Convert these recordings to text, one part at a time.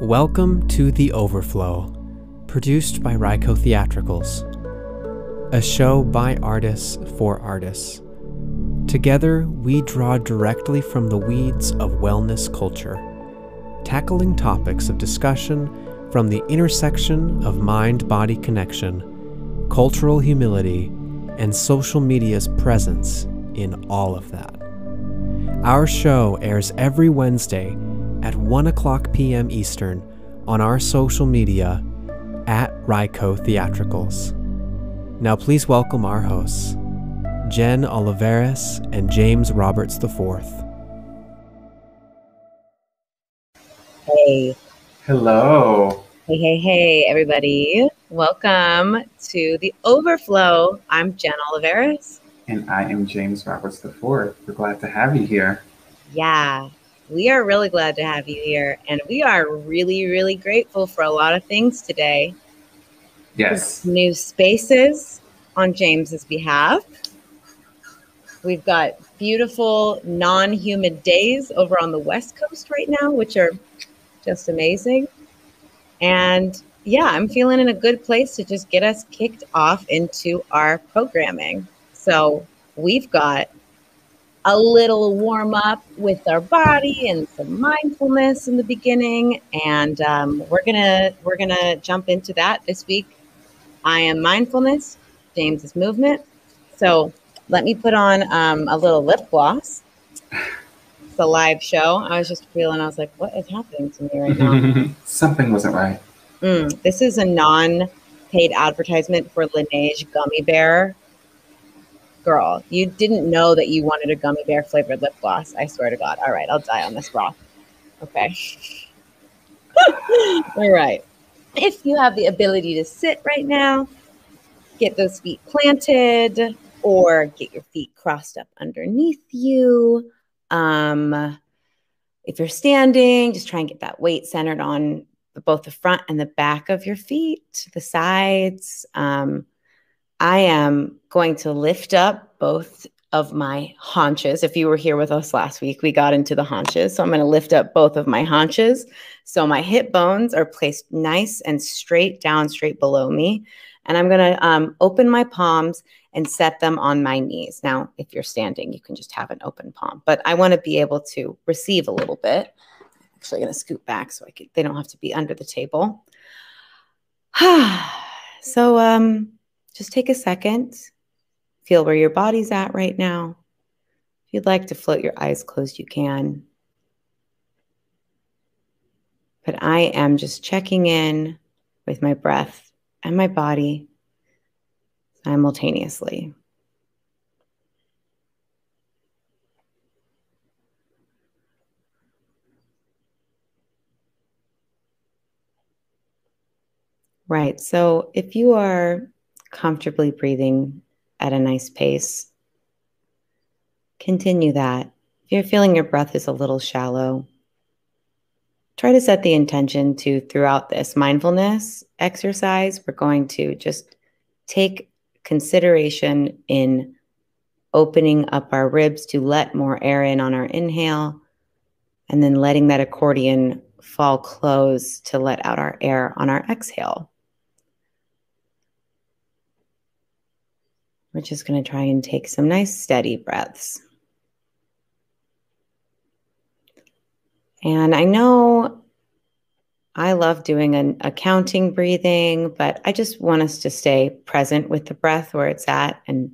Welcome to The Overflow, produced by Ryco Theatricals, a show by artists for artists. Together, we draw directly from the weeds of wellness culture, tackling topics of discussion from the intersection of mind body connection, cultural humility, and social media's presence in all of that. Our show airs every Wednesday at 1 o'clock p.m. Eastern on our social media at Ryco Theatricals. Now, please welcome our hosts, Jen Oliveris and James Roberts IV. Hey, Hello. hey, hey, hey, everybody. Welcome to the Overflow. I'm Jen Oliveris. And I am James Roberts IV. We're glad to have you here. Yeah, we are really glad to have you here. And we are really, really grateful for a lot of things today. Yes. New spaces on James's behalf. We've got beautiful non humid days over on the West Coast right now, which are just amazing. And yeah, I'm feeling in a good place to just get us kicked off into our programming. So we've got a little warm up with our body and some mindfulness in the beginning, and um, we're gonna we're gonna jump into that this week. I am mindfulness. James is movement. So let me put on um, a little lip gloss. It's a live show. I was just feeling. I was like, "What is happening to me right now?" Something wasn't right. Mm, this is a non-paid advertisement for Laneige gummy bear. Girl, you didn't know that you wanted a gummy bear flavored lip gloss. I swear to God. All right, I'll die on this raw. Okay. All right. If you have the ability to sit right now, get those feet planted or get your feet crossed up underneath you. Um, if you're standing, just try and get that weight centered on both the front and the back of your feet, the sides. Um, I am going to lift up both of my haunches. If you were here with us last week, we got into the haunches. So I'm going to lift up both of my haunches. So my hip bones are placed nice and straight down, straight below me. And I'm going to um, open my palms and set them on my knees. Now, if you're standing, you can just have an open palm, but I want to be able to receive a little bit actually I'm going to scoot back so I they don't have to be under the table. so um, just take a second, feel where your body's at right now. If you'd like to float your eyes closed, you can. But I am just checking in with my breath and my body simultaneously. Right. So if you are comfortably breathing at a nice pace, continue that. If you're feeling your breath is a little shallow, try to set the intention to throughout this mindfulness exercise, we're going to just take consideration in opening up our ribs to let more air in on our inhale and then letting that accordion fall close to let out our air on our exhale. We're just going to try and take some nice steady breaths. And I know I love doing an accounting breathing, but I just want us to stay present with the breath where it's at and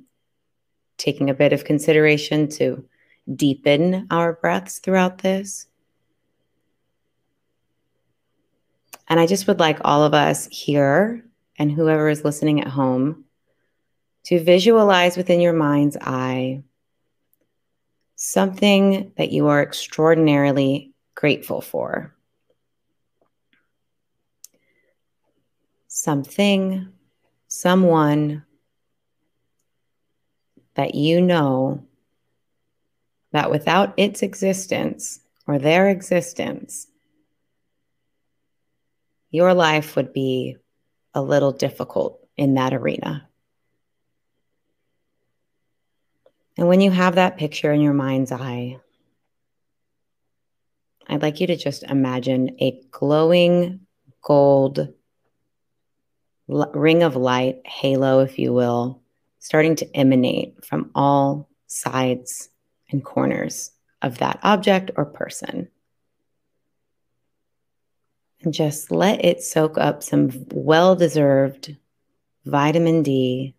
taking a bit of consideration to deepen our breaths throughout this. And I just would like all of us here and whoever is listening at home to visualize within your mind's eye something that you are extraordinarily grateful for. Something, someone that you know that without its existence or their existence, your life would be a little difficult in that arena. And when you have that picture in your mind's eye, I'd like you to just imagine a glowing gold ring of light, halo, if you will, starting to emanate from all sides and corners of that object or person. And just let it soak up some well deserved vitamin D.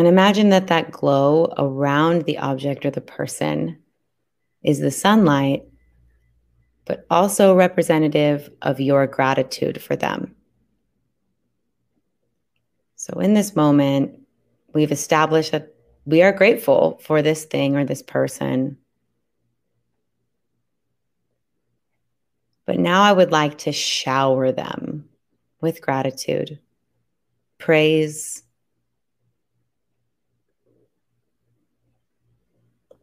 And imagine that that glow around the object or the person is the sunlight but also representative of your gratitude for them. So, in this moment, we've established that we are grateful for this thing or this person. But now I would like to shower them with gratitude, praise,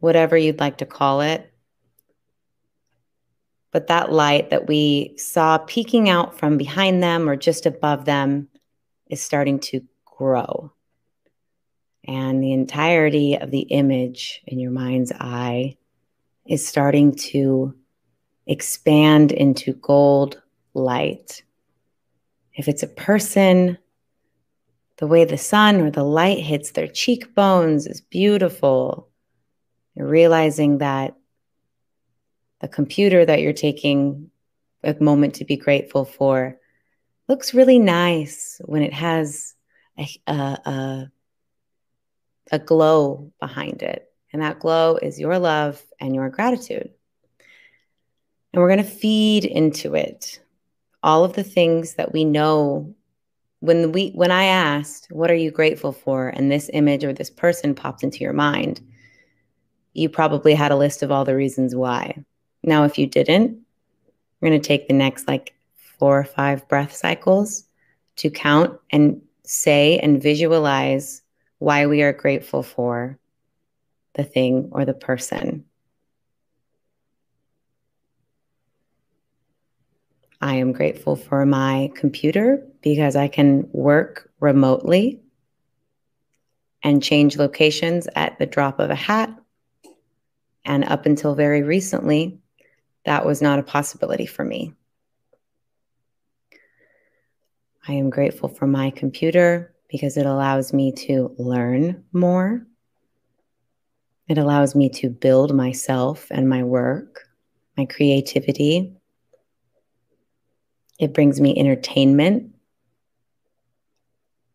whatever you'd like to call it but that light that we saw peeking out from behind them or just above them is starting to grow. And the entirety of the image in your mind's eye is starting to expand into gold light. If it's a person, the way the sun or the light hits their cheekbones is beautiful. You're realizing that the computer that you're taking a moment to be grateful for looks really nice when it has a, a, a, a glow behind it. And that glow is your love and your gratitude. And we're going to feed into it all of the things that we know when we when I asked, what are you grateful for? And this image or this person popped into your mind, you probably had a list of all the reasons why. Now, if you didn't, we're going to take the next like four or five breath cycles to count and say and visualize why we are grateful for the thing or the person. I am grateful for my computer because I can work remotely and change locations at the drop of a hat. And up until very recently, that was not a possibility for me. I am grateful for my computer because it allows me to learn more. It allows me to build myself and my work, my creativity. It brings me entertainment.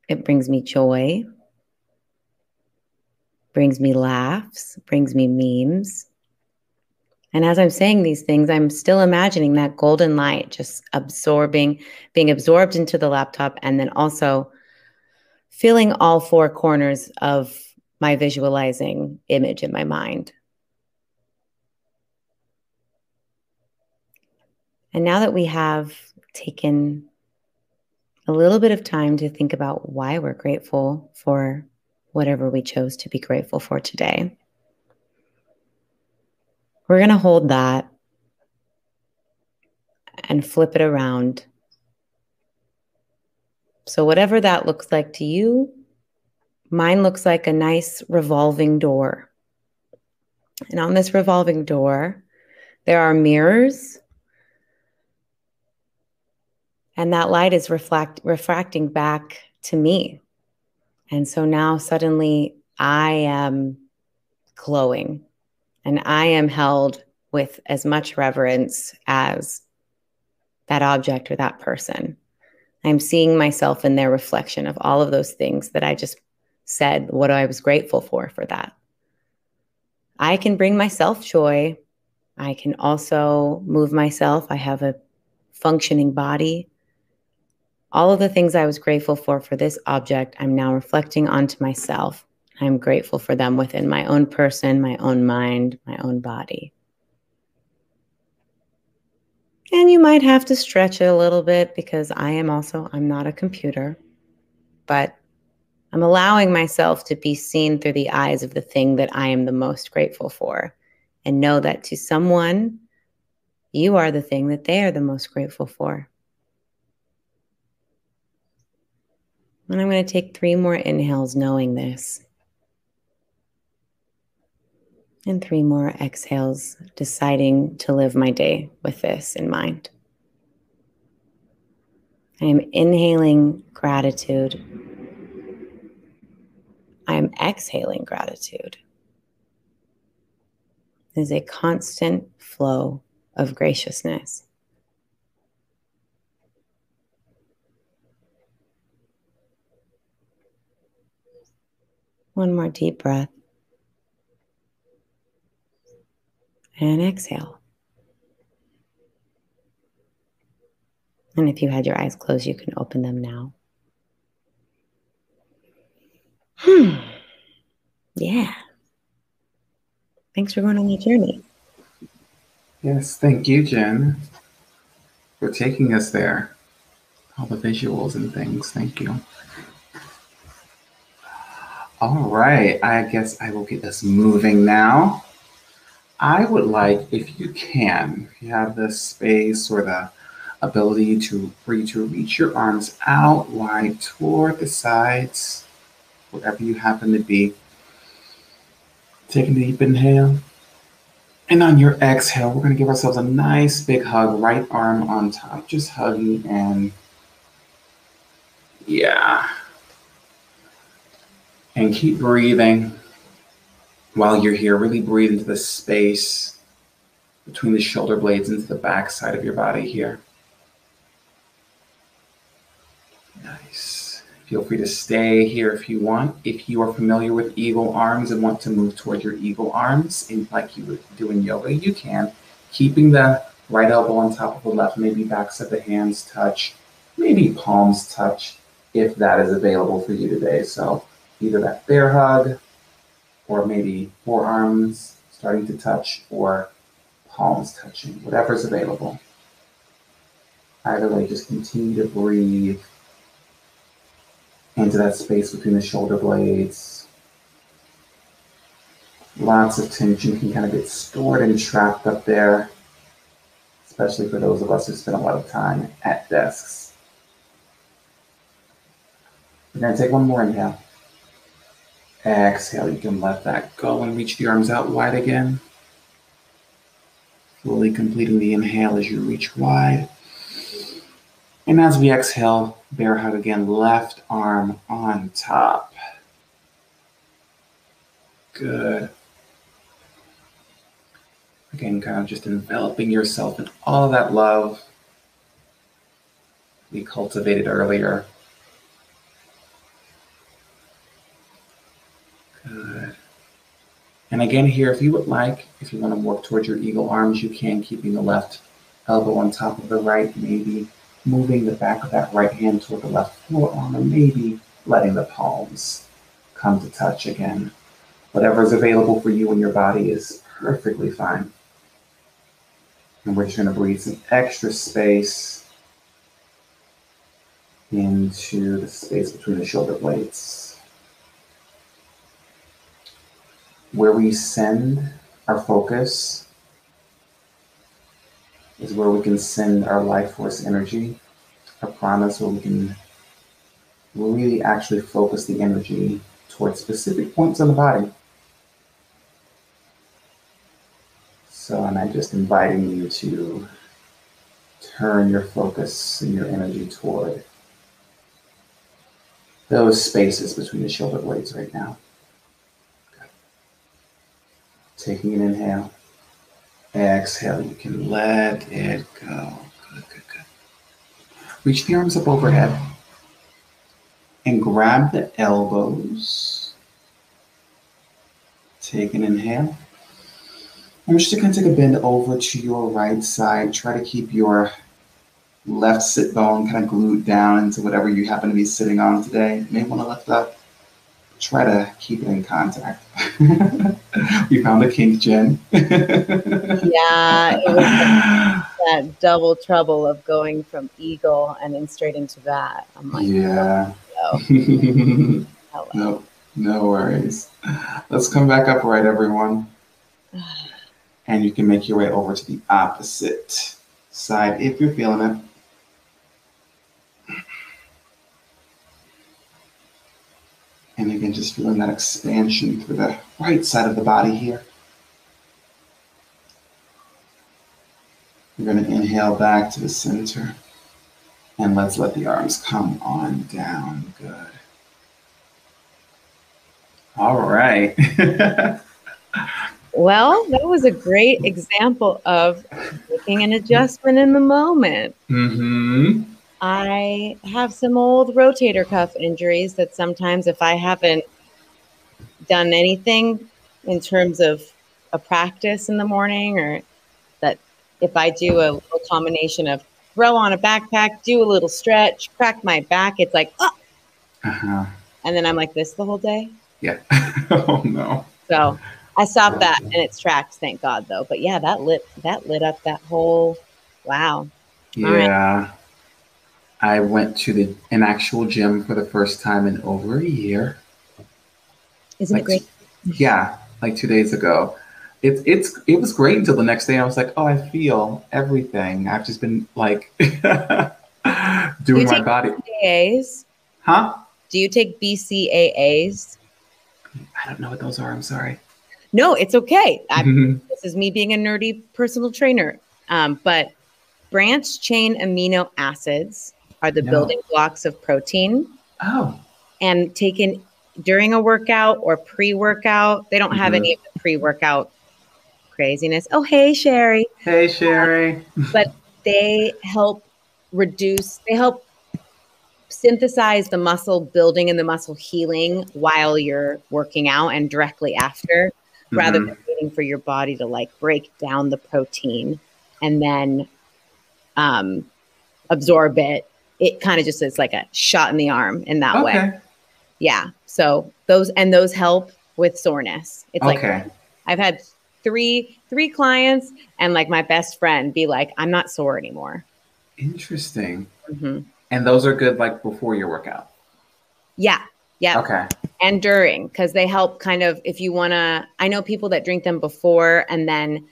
It brings me joy, brings me laughs, brings me memes. And as I'm saying these things, I'm still imagining that golden light just absorbing, being absorbed into the laptop, and then also filling all four corners of my visualizing image in my mind. And now that we have taken a little bit of time to think about why we're grateful for whatever we chose to be grateful for today. We're going to hold that and flip it around. So, whatever that looks like to you, mine looks like a nice revolving door. And on this revolving door, there are mirrors. And that light is reflect, refracting back to me. And so now suddenly I am glowing and I am held with as much reverence as that object or that person. I'm seeing myself in their reflection of all of those things that I just said, what I was grateful for for that. I can bring myself joy. I can also move myself. I have a functioning body. All of the things I was grateful for for this object, I'm now reflecting onto myself I'm grateful for them within my own person, my own mind, my own body. And you might have to stretch it a little bit because I am also, I'm not a computer, but I'm allowing myself to be seen through the eyes of the thing that I am the most grateful for and know that to someone, you are the thing that they are the most grateful for. And I'm going to take three more inhales knowing this. And three more exhales, deciding to live my day with this in mind. I am inhaling gratitude. I am exhaling gratitude. It is a constant flow of graciousness. One more deep breath. And exhale. And if you had your eyes closed, you can open them now. Hmm. Yeah. Thanks for going on the journey. Yes, thank you, Jen, for taking us there. All the visuals and things. Thank you. All right, I guess I will get us moving now. I would like, if you can, if you have the space or the ability to for you to reach your arms out wide toward the sides, wherever you happen to be. Take a deep inhale. And on your exhale, we're going to give ourselves a nice big hug, right arm on top, just hugging and yeah. And keep breathing while you're here. Really breathe into the space between the shoulder blades into the back side of your body here. Nice. Feel free to stay here if you want. If you are familiar with eagle arms and want to move toward your eagle arms, in, like you would do in yoga, you can. Keeping the right elbow on top of the left, maybe backs of the hands touch, maybe palms touch, if that is available for you today. So either that bear hug, or maybe forearms starting to touch, or palms touching, whatever's available. Either way, just continue to breathe into that space between the shoulder blades. Lots of tension can kind of get stored and trapped up there, especially for those of us who spend a lot of time at desks. We're going to take one more inhale. Exhale, you can let that go and reach the arms out wide again. Slowly completing the inhale as you reach wide. And as we exhale, bear hug again, left arm on top. Good. Again, kind of just enveloping yourself in all that love we cultivated earlier. Good. And again, here, if you would like, if you want to work towards your eagle arms, you can, keeping the left elbow on top of the right, maybe moving the back of that right hand toward the left forearm and maybe letting the palms come to touch again. Whatever is available for you and your body is perfectly fine. And we're just going to breathe some extra space into the space between the shoulder blades. Where we send our focus is where we can send our life force energy, our pranas, where we can really actually focus the energy towards specific points on the body. So, and I'm just inviting you to turn your focus and your energy toward those spaces between the shoulder blades right now. Taking an inhale. Exhale, you can let it go. Good, good, good. Reach the arms up overhead and grab the elbows. Take an inhale. I'm just going to take a bend over to your right side. Try to keep your left sit bone kind of glued down into whatever you happen to be sitting on today. You may want to lift up try to keep it in contact. we found a kink, Jen. yeah, it was that double trouble of going from eagle and then straight into that. I'm like, yeah. Oh, no, oh, no worries. Let's come back upright, everyone. And you can make your way over to the opposite side if you're feeling it. And again, just feeling that expansion through the right side of the body here. We're going to inhale back to the center. And let's let the arms come on down. Good. All right. well, that was a great example of making an adjustment in the moment. Mm-hmm. I have some old rotator cuff injuries that sometimes, if I haven't done anything in terms of a practice in the morning, or that if I do a, a combination of throw on a backpack, do a little stretch, crack my back, it's like, oh. Uh-huh. And then I'm like this the whole day. Yeah. oh no. So I stopped that in its tracks, thank God though. But yeah, that lit that lit up that whole wow. Yeah. I went to the an actual gym for the first time in over a year. Isn't like, it great? Yeah, like two days ago. It's it's it was great until the next day. I was like, oh, I feel everything. I've just been like doing my body. BCAAs? Huh? Do you take BCAAs? I don't know what those are. I'm sorry. No, it's okay. this is me being a nerdy personal trainer. Um, but branched chain amino acids are the No. building blocks of protein. Oh. And taken during a workout or pre workout, they don't have Mhm. any of the pre workout craziness. Oh, hey, Sherry. Hey, Sherry. But they help reduce, they help synthesize the muscle building and the muscle healing while you're working out and directly after rather Mhm. than waiting for your body to like break down the protein and then um, absorb it. It kind of just is like a shot in the arm in that way. Okay. Yeah. So those and those help with soreness. It's like I've had three three clients and like my best friend be like, I'm not sore anymore. Interesting. hmm And those are good like before your workout. Yeah. Yeah. Okay. and during because they help kind of if you want to i know people that drink them before and then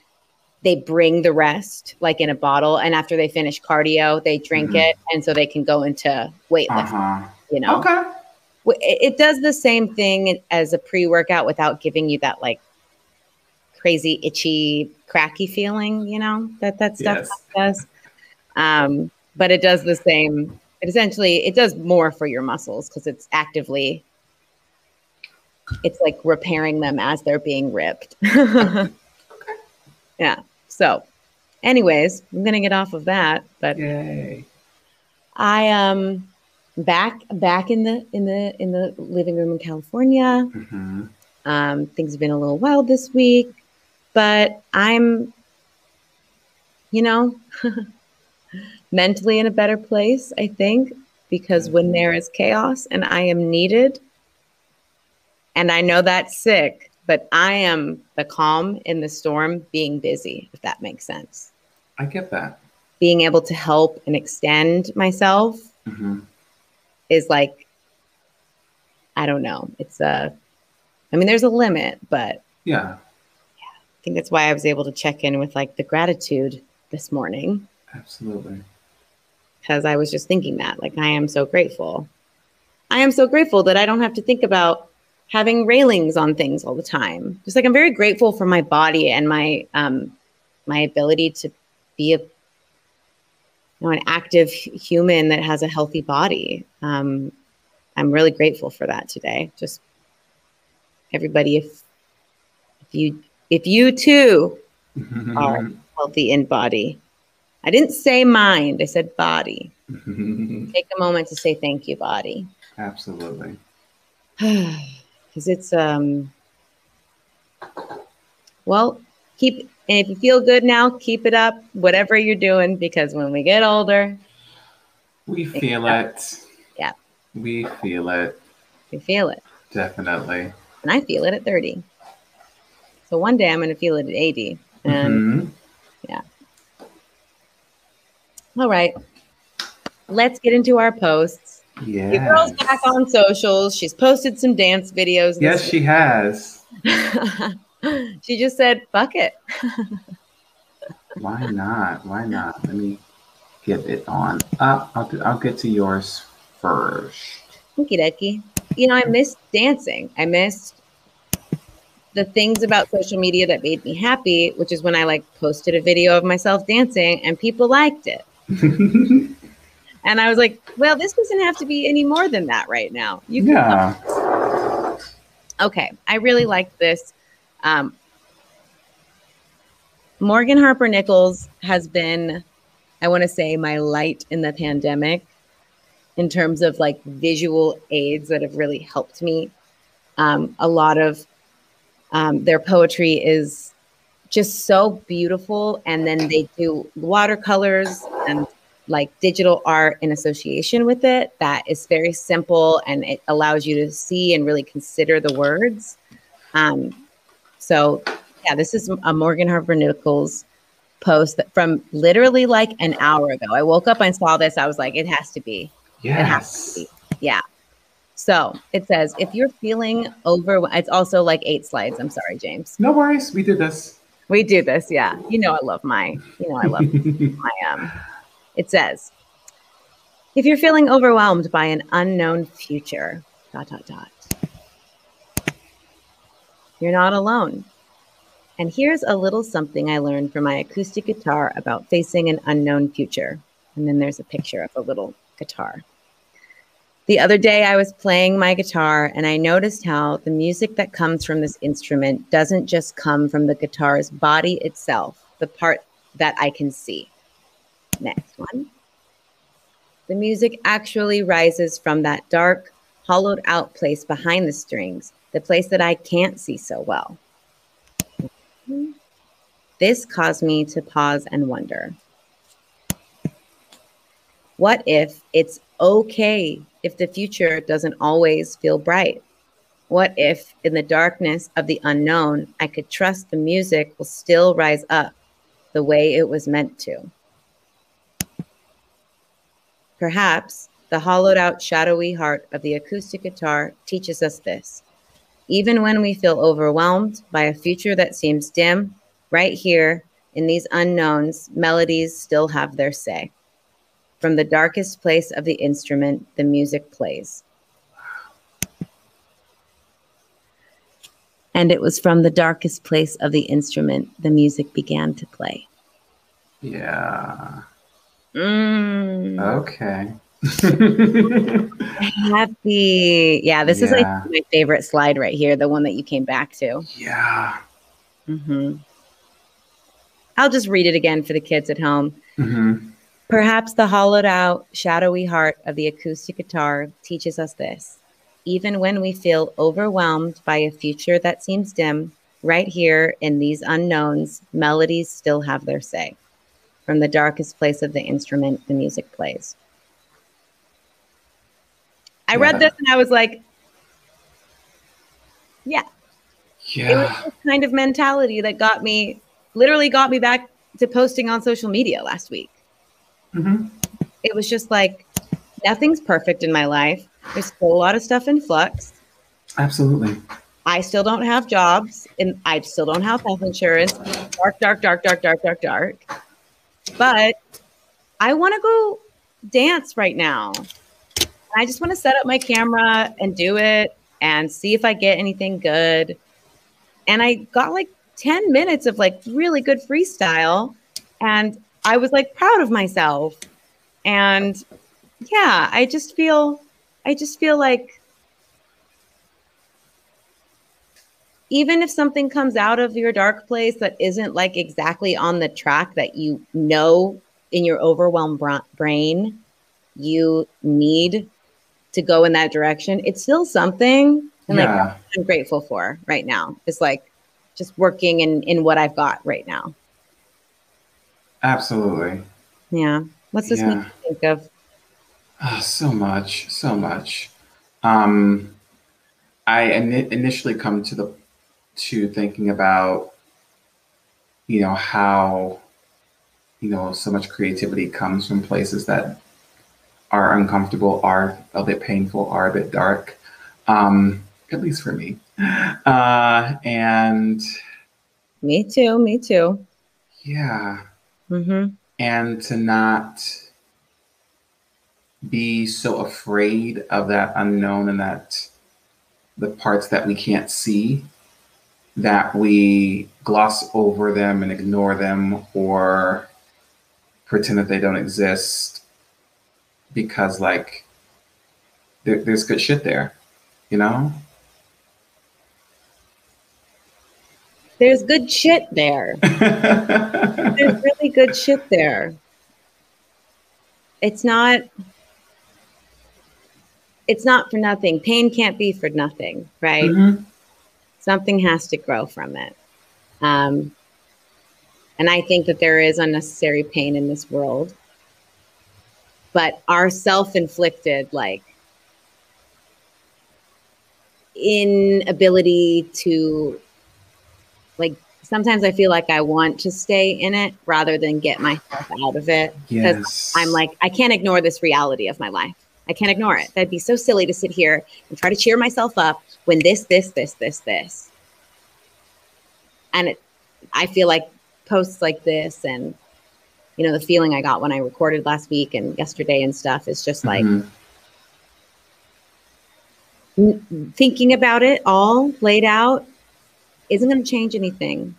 they bring the rest like in a bottle and after they finish cardio they drink Mhm. it and so they can go into weightlifting Uh-huh. you know Okay. It, it does the same thing as a pre-workout without giving you that like crazy itchy cracky feeling you know that that stuff Yes. does um but it does the same it essentially it does more for your muscles because it's actively it's like repairing them as they're being ripped yeah so anyways i'm gonna get off of that but Yay. i um back back in the in the in the living room in california. Hmm um, things have been a little wild this week, but I'm, you know, mentally in a better place, I think, because when there is chaos and I am needed, and I know that's sick, but I am the calm in the storm being busy, if that makes sense. I get that. Being able to help and extend myself hmm is like, I don't know. It's a, I mean, there's a limit, but yeah. Yeah. I think that's why I was able to check in with like the gratitude this morning Absolutely. because I was just thinking that like I am so grateful. I am so grateful that I don't have to think about having railings on things all the time. Just like I'm very grateful for my body and my um my ability to be a you know an active human that has a healthy body. Um I'm really grateful for that today. Just everybody if if you if you too are healthy in body. I didn't say mind, I said body. Take a moment to say thank you, body. Absolutely. Because it's um well, keep and if you feel good now, keep it up, whatever you're doing, because when we get older, We feel it. Yeah. We feel it. we feel it. Definitely. And I feel it at 30. So one day I'm gonna feel it at 80. And Mhm. all right. Let's get into our posts. Your girl's back on socials. She's posted some dance videos. Yes, she has. she just said, fuck it. Why not? Why not? Let me get it on. Uh, I'll, do, I'll get to yours first. Okie dokie. You know, I missed dancing. I missed the things about social media that made me happy, which is when I like posted a video of myself dancing and people liked it. and I was like, well, this doesn't have to be any more than that right now. You can yeah. Okay. I really like this. Um, Morgan Harper Nichols has been, I want to say, my light in the pandemic in terms of like visual aids that have really helped me. Um, a lot of um, their poetry is just so beautiful. And then they do watercolors and like digital art in association with it that is very simple and it allows you to see and really consider the words. Um, so yeah, this is a Morgan Harper Nichols post from literally like an hour ago. I woke up and saw this. I was like, it has to be. Yes. It has to be. Yeah. So it says, if you're feeling over, it's also like eight slides. I'm sorry, James. No worries. We did this. We do this. Yeah. You know, I love my, you know, I love my, um, it says, if you're feeling overwhelmed by an unknown future, dot, dot, dot, you're not alone. And here's a little something I learned from my acoustic guitar about facing an unknown future. And then there's a picture of a little guitar. The other day, I was playing my guitar and I noticed how the music that comes from this instrument doesn't just come from the guitar's body itself, the part that I can see. Next one. The music actually rises from that dark, hollowed out place behind the strings, the place that I can't see so well. This caused me to pause and wonder. What if it's okay if the future doesn't always feel bright? What if, in the darkness of the unknown, I could trust the music will still rise up the way it was meant to? Perhaps the hollowed out, shadowy heart of the acoustic guitar teaches us this. Even when we feel overwhelmed by a future that seems dim, right here in these unknowns, melodies still have their say. From the darkest place of the instrument, the music plays. And it was from the darkest place of the instrument the music began to play. Yeah. Mm. Okay. Happy. Yeah, this yeah. is like my favorite slide right here, the one that you came back to. Yeah. Mm-hmm. I'll just read it again for the kids at home. Mm-hmm. Perhaps the hollowed out, shadowy heart of the acoustic guitar teaches us this. Even when we feel overwhelmed by a future that seems dim, right here in these unknowns, melodies still have their say. From the darkest place of the instrument, the music plays. I yeah. read this and I was like, yeah. Yeah. It was this kind of mentality that got me, literally got me back to posting on social media last week. Mm-hmm. It was just like nothing's perfect in my life. There's still a lot of stuff in flux. Absolutely. I still don't have jobs and I still don't have health insurance. Dark, dark, dark, dark, dark, dark, dark. But I want to go dance right now. I just want to set up my camera and do it and see if I get anything good. And I got like 10 minutes of like really good freestyle. And I was like proud of myself. And yeah, I just feel, I just feel like even if something comes out of your dark place that isn't like exactly on the track that you know in your overwhelmed brain you need to go in that direction, it's still something. And yeah. like I'm grateful for right now. It's like just working in in what I've got right now. Absolutely. Yeah. What's this yeah. make you think of? Oh, so much, so much. Um, I in- initially come to the to thinking about, you know, how, you know, so much creativity comes from places that are uncomfortable, are a bit painful, are a bit dark. Um, at least for me. Uh, and me too, me too. Yeah. Mm-hmm. And to not be so afraid of that unknown and that the parts that we can't see that we gloss over them and ignore them or pretend that they don't exist because like there, there's good shit there, you know? There's good shit there. There's really good shit there. It's not it's not for nothing. Pain can't be for nothing, right? Mhm. Something has to grow from it. Um, and I think that there is unnecessary pain in this world. But our self inflicted, like, inability to, like, sometimes I feel like I want to stay in it rather than get myself out of it. Because Yes. I'm like, I can't ignore this reality of my life. I can't ignore it. That'd be so silly to sit here and try to cheer myself up when this, this, this, this, this. And it, I feel like posts like this and, you know, the feeling I got when I recorded last week and yesterday and stuff is just like Mhm. n- thinking about it all laid out isn't going to change anything.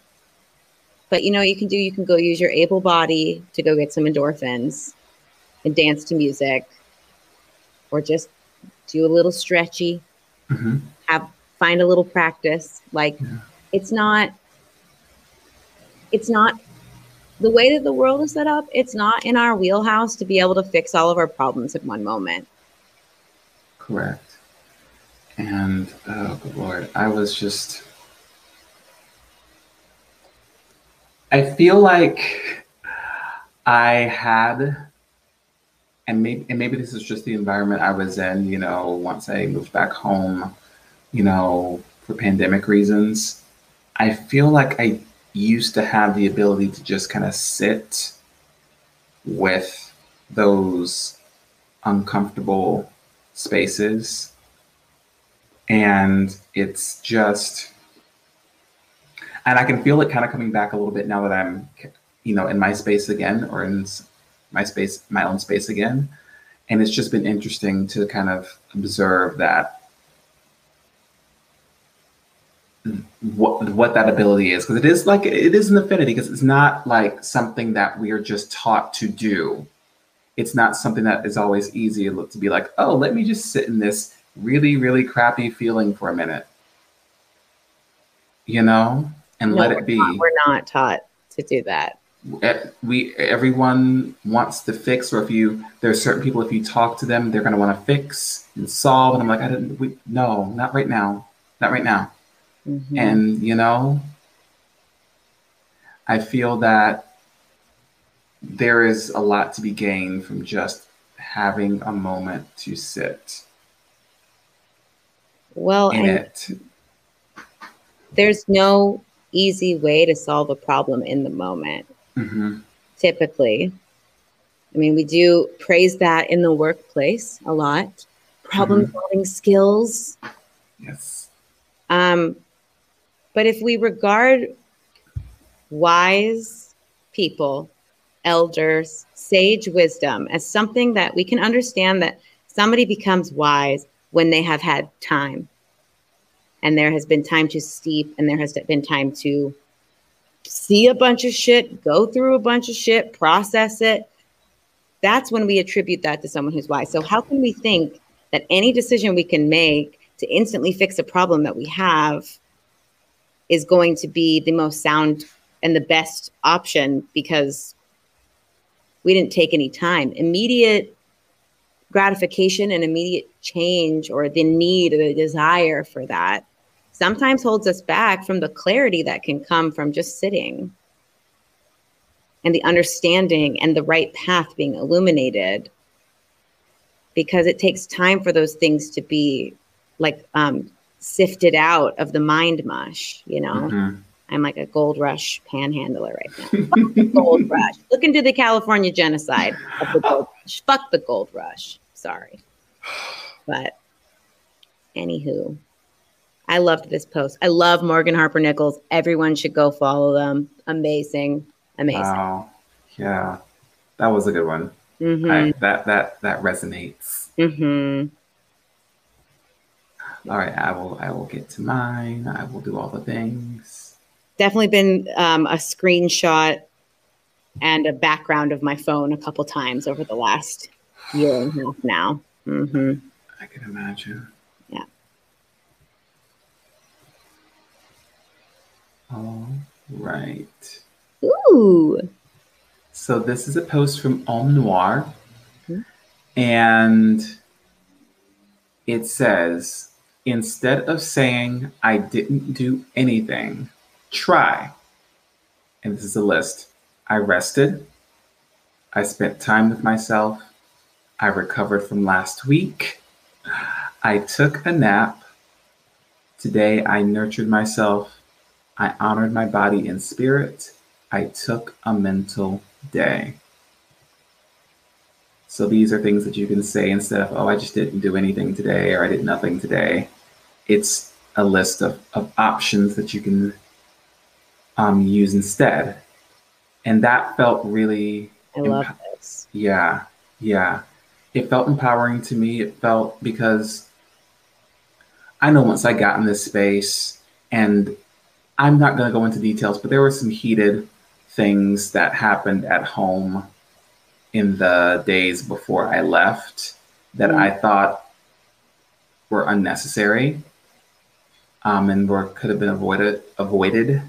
But you know, what you can do, you can go use your able body to go get some endorphins and dance to music or just do a little stretchy, Mhm. have find a little practice. Like Yeah. it's not it's not the way that the world is set up, it's not in our wheelhouse to be able to fix all of our problems in one moment. Correct. And oh good lord, I was just I feel like I had and maybe and maybe this is just the environment I was in, you know, once I moved back home, you know, for pandemic reasons. I feel like I used to have the ability to just kind of sit with those uncomfortable spaces. And it's just, and I can feel it kind of coming back a little bit now that I'm, you know, in my space again or in my space, my own space again. And it's just been interesting to kind of observe that what what that ability is. Because it is like it is an affinity because it's not like something that we are just taught to do. It's not something that is always easy to be like oh let me just sit in this really really crappy feeling for a minute. You know? And No, let it be. not- we're not taught to do that. We everyone wants to fix or if you there are certain people if you talk to them they're going to want to fix and solve and i'm like i didn't we, no not right now not right now Mhm. and, you know, I feel that there is a lot to be gained from just having a moment to sit well, in it. there's no easy way to solve a problem in the moment. Hmm Typically, I mean, we do praise that in the workplace a lot. Problem solving skills. Yes. Um, but if we regard wise people, elders, sage wisdom as something that we can understand that somebody becomes wise when they have had time. And there has been time to steep, and there has been time to see a bunch of shit, go through a bunch of shit, process it. That's when we attribute that to someone who's wise. So, how can we think that any decision we can make to instantly fix a problem that we have is going to be the most sound and the best option because we didn't take any time. Immediate gratification and immediate change or the need or the desire for that sometimes holds us back from the clarity that can come from just sitting and the understanding and the right path being illuminated because it takes time for those things to be like um, sifted out of the mind mush you know? Mhm. i'm like a gold rush panhandler right now. Gold rush. Look into the california genocide. Of the gold rush. Fuck the gold rush. Sorry. But anywho i loved this post i love morgan harper nichols everyone should go follow them amazing amazing Wow. Yeah. That was a good one. Mhm. I, that that that resonates. Mhm. All right, I will. I will get to mine. I will do all the things. Definitely been um, a screenshot and a background of my phone a couple times over the last year and a half now. hmm I can imagine. Yeah. All right. Ooh. So this is a post from Om Noir, Mhm. and it says, instead of saying I didn't do anything, try. And this is a list. I rested. I spent time with myself. I recovered from last week. I took a nap. Today I nurtured myself. I honored my body and spirit. I took a mental day. So these are things that you can say instead of, oh, I just didn't do anything today or I did nothing today. It's a list of, of options that you can um, use instead. And that felt really, I love Emp- this. yeah, yeah. It felt empowering to me. It felt because I know once I got in this space, and I'm not going to go into details, but there were some heated things that happened at home in the days before I left that Mm. I thought were unnecessary um, and were could have been avoided avoided.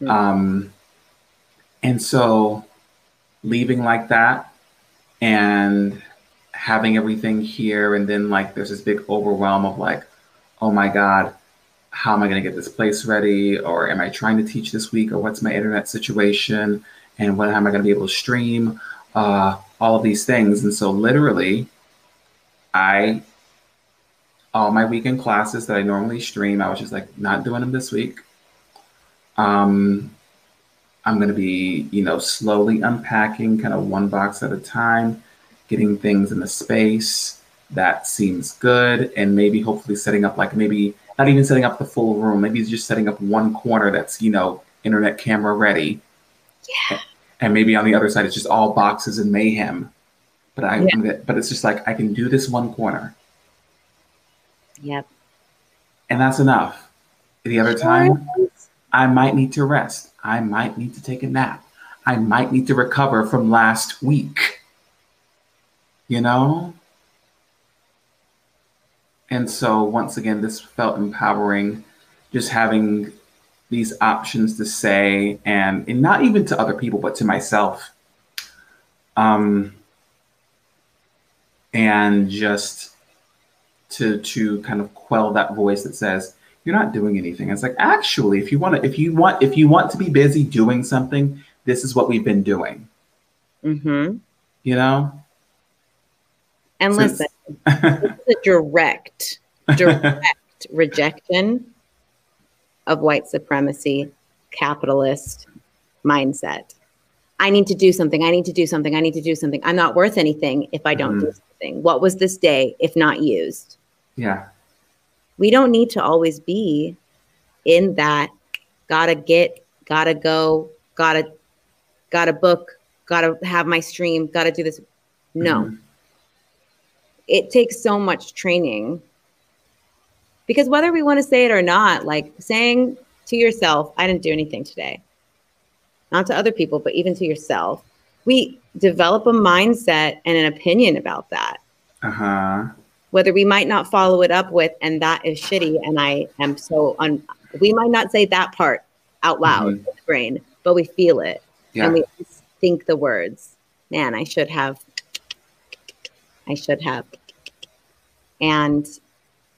Mm. Um, and so leaving like that and having everything here and then like there's this big overwhelm of like oh my god how am i going to get this place ready? Or am i trying to teach this week? Or what's my internet situation? And when am i going to be able to stream? Uh, all of these things. And so literally i all my weekend classes that i normally stream i was just like not doing them this week. Um, i'm going to be you know slowly unpacking kind of one box at a time getting things in the space. That seems good. And maybe hopefully setting up like maybe not even setting up the full room. Maybe it's just setting up one corner that's you know internet camera ready. Yeah. and maybe on the other side it's just all boxes and mayhem. But i Yeah. but it's just like i can do this one corner. Yep. and that's enough. The other time i might need to rest. I might need to take a nap. I might need to recover from last week. You know and so once again this felt empowering just having these options to say and, and not even to other people but to myself. Um and just to to kind of quell that voice that says you're not doing anything. It's like actually if you want to if you want if you want to be busy doing something this is what we've been doing. Mm-hmm. you know? And Since- listen, direct, direct rejection of white supremacy, capitalist mindset. I need to do something. I need to do something. I need to do something. I'm not worth anything if I don't do something. What was this day if not used? yeah We don't need to always be in that gotta get, gotta go, gotta, gotta book, gotta have my stream, gotta do this. No Mhm. It takes so much training. Because whether we want to say it or not like saying to yourself i didn't do anything today not to other people but even to yourself we develop a mindset and an opinion about that. Uh-huh. Whether we might not follow it up with and that is shitty and i am so un we might not say that part out loud Mhm. in the brain but we feel it yeah. and we think the words man i should have i should have and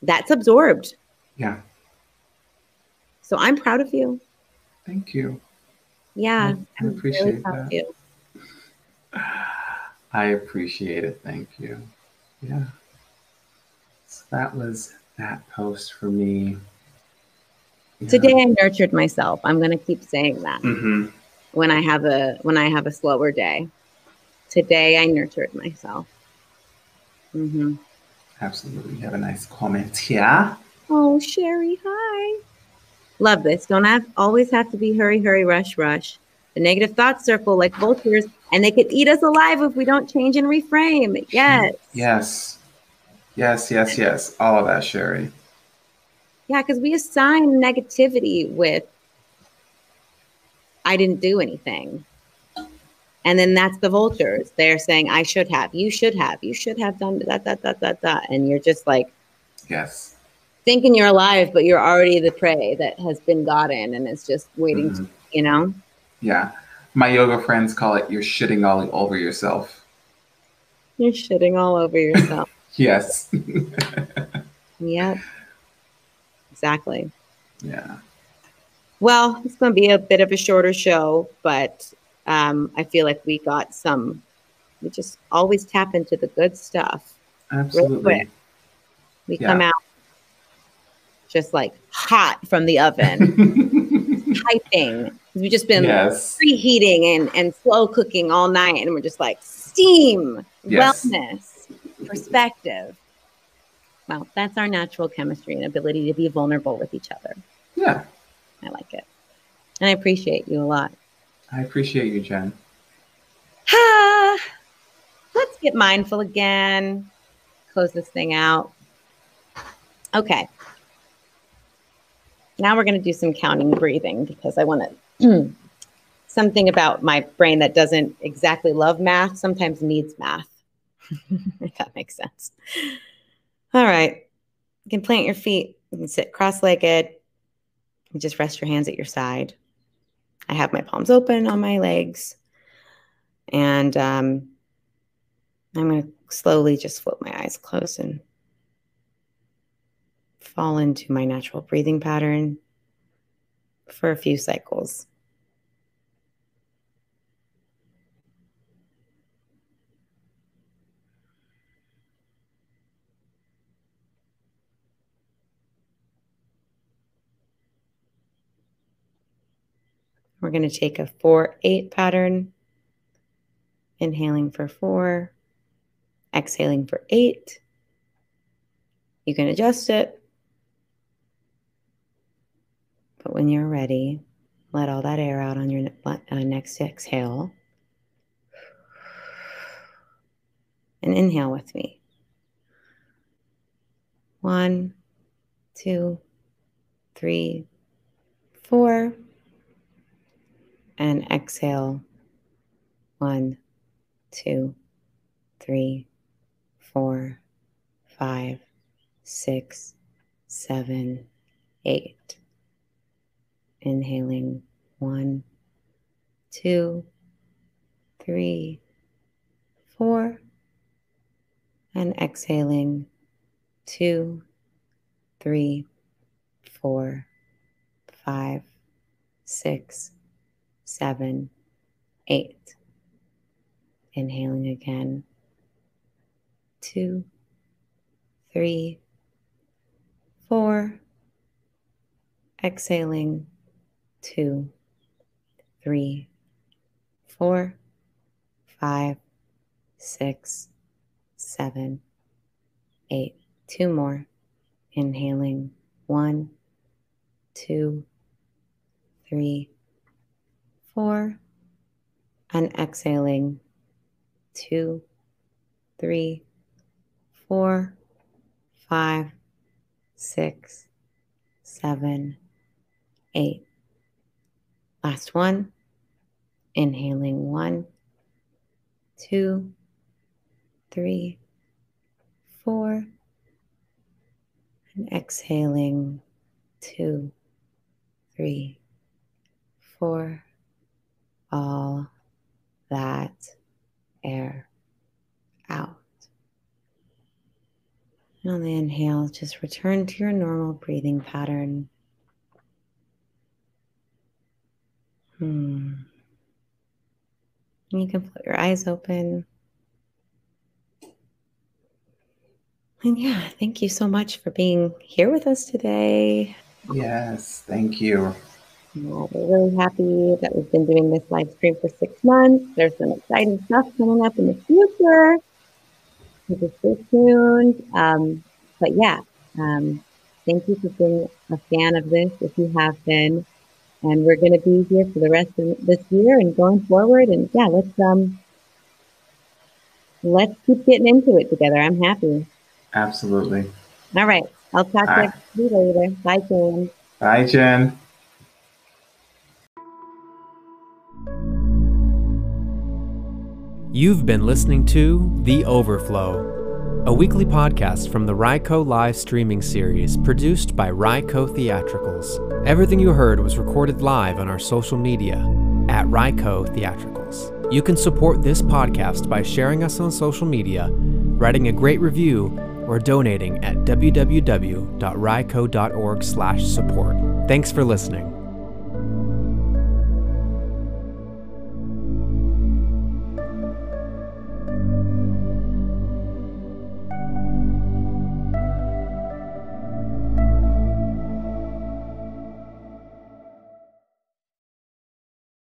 that's absorbed yeah so i'm proud of you thank you yeah I I'm appreciate proud that. I appreciate it. Thank you. Yeah. So that was that post for me. Yeah. today i nurtured myself i'm going to keep saying that Mhm. when i have a when i have a slower day today i nurtured myself hmm Absolutely. You have a nice comment here. oh sherry hi love this don't have always have to be hurry hurry rush rush the negative thoughts circle like vultures and they could eat us alive if we don't change and reframe yes Yes. Yes, yes, yes. All of that, Sherry. Yeah, because we assign negativity with I didn't do anything. And then that's the vultures. They're saying, I should have, you should have, you should have done that, that, that, that, that. And you're just like, Yes. thinking you're alive, but you're already the prey that has been gotten and is just waiting Mhm. to, you know? Yeah. My yoga friends call it you're shitting all over yourself. You're shitting all over yourself. Yes. yep. Exactly. yeah. Well, it's going to be a bit of a shorter show, but um, I feel like we got some, we just always tap into the good stuff. Absolutely. quick. We Yeah. come out just like hot from the oven, typing. We've just been yes. preheating and, and slow cooking all night. And we're just like steam, Yes. wellness, perspective. Well, that's our natural chemistry and ability to be vulnerable with each other. Yeah. I like it. And I appreciate you a lot. I appreciate you, Jen. Let's get mindful again. Close this thing out. Okay. Now we're going to do some counting breathing because I want to. something about my brain that doesn't exactly love math sometimes needs math. if that makes sense. All right. You can plant your feet. You can sit cross legged. You just rest your hands at your side. I have my palms open on my legs. And um, I'm going to slowly just flip my eyes closed and fall into my natural breathing pattern for a few cycles. We're going to take a 4 8 pattern, inhaling for four, exhaling for eight. You can adjust it. But when you're ready, let all that air out on your uh, next exhale. And inhale with me. One, two, three, four. And exhale. One, two, three, four, five, six, seven, eight. Inhaling one, two, three, four, and exhaling two, three, four, five, six, seven, eight. Inhaling again. Two, three, four. Exhaling. Two, three, four, five, six, seven, eight. Two more. Inhaling. One, two, three, four. And exhaling. Two, three, four, five, six, seven, eight. Last one. Inhaling one, two, three, four, and exhaling two, three, four. All that air out. And on the inhale, just return to your normal breathing pattern. Hmm. You can put your eyes open. And yeah, thank you so much for being here with us today. Yes. Thank you. Yeah, we're really happy that we've been doing this live stream for six months. There's some exciting stuff coming up in the future. So just stay tuned. Um, but yeah, um, thank you for being a fan of this if you have been. And we're going to be here for the rest of this year and going forward. And yeah, let's um, let's keep getting into it together. I'm happy. Absolutely. All right. I'll talk All to right. you later. Bye, Jen. Bye, Jen. You've been listening to The Overflow, a weekly podcast from the Ryco Live streaming series produced by Ryco Theatricals. Everything you heard was recorded live on our social media at Ryco Theatricals. You can support this podcast by sharing us on social media, writing a great review, or donating at www.ryco.org/support. Thanks for listening.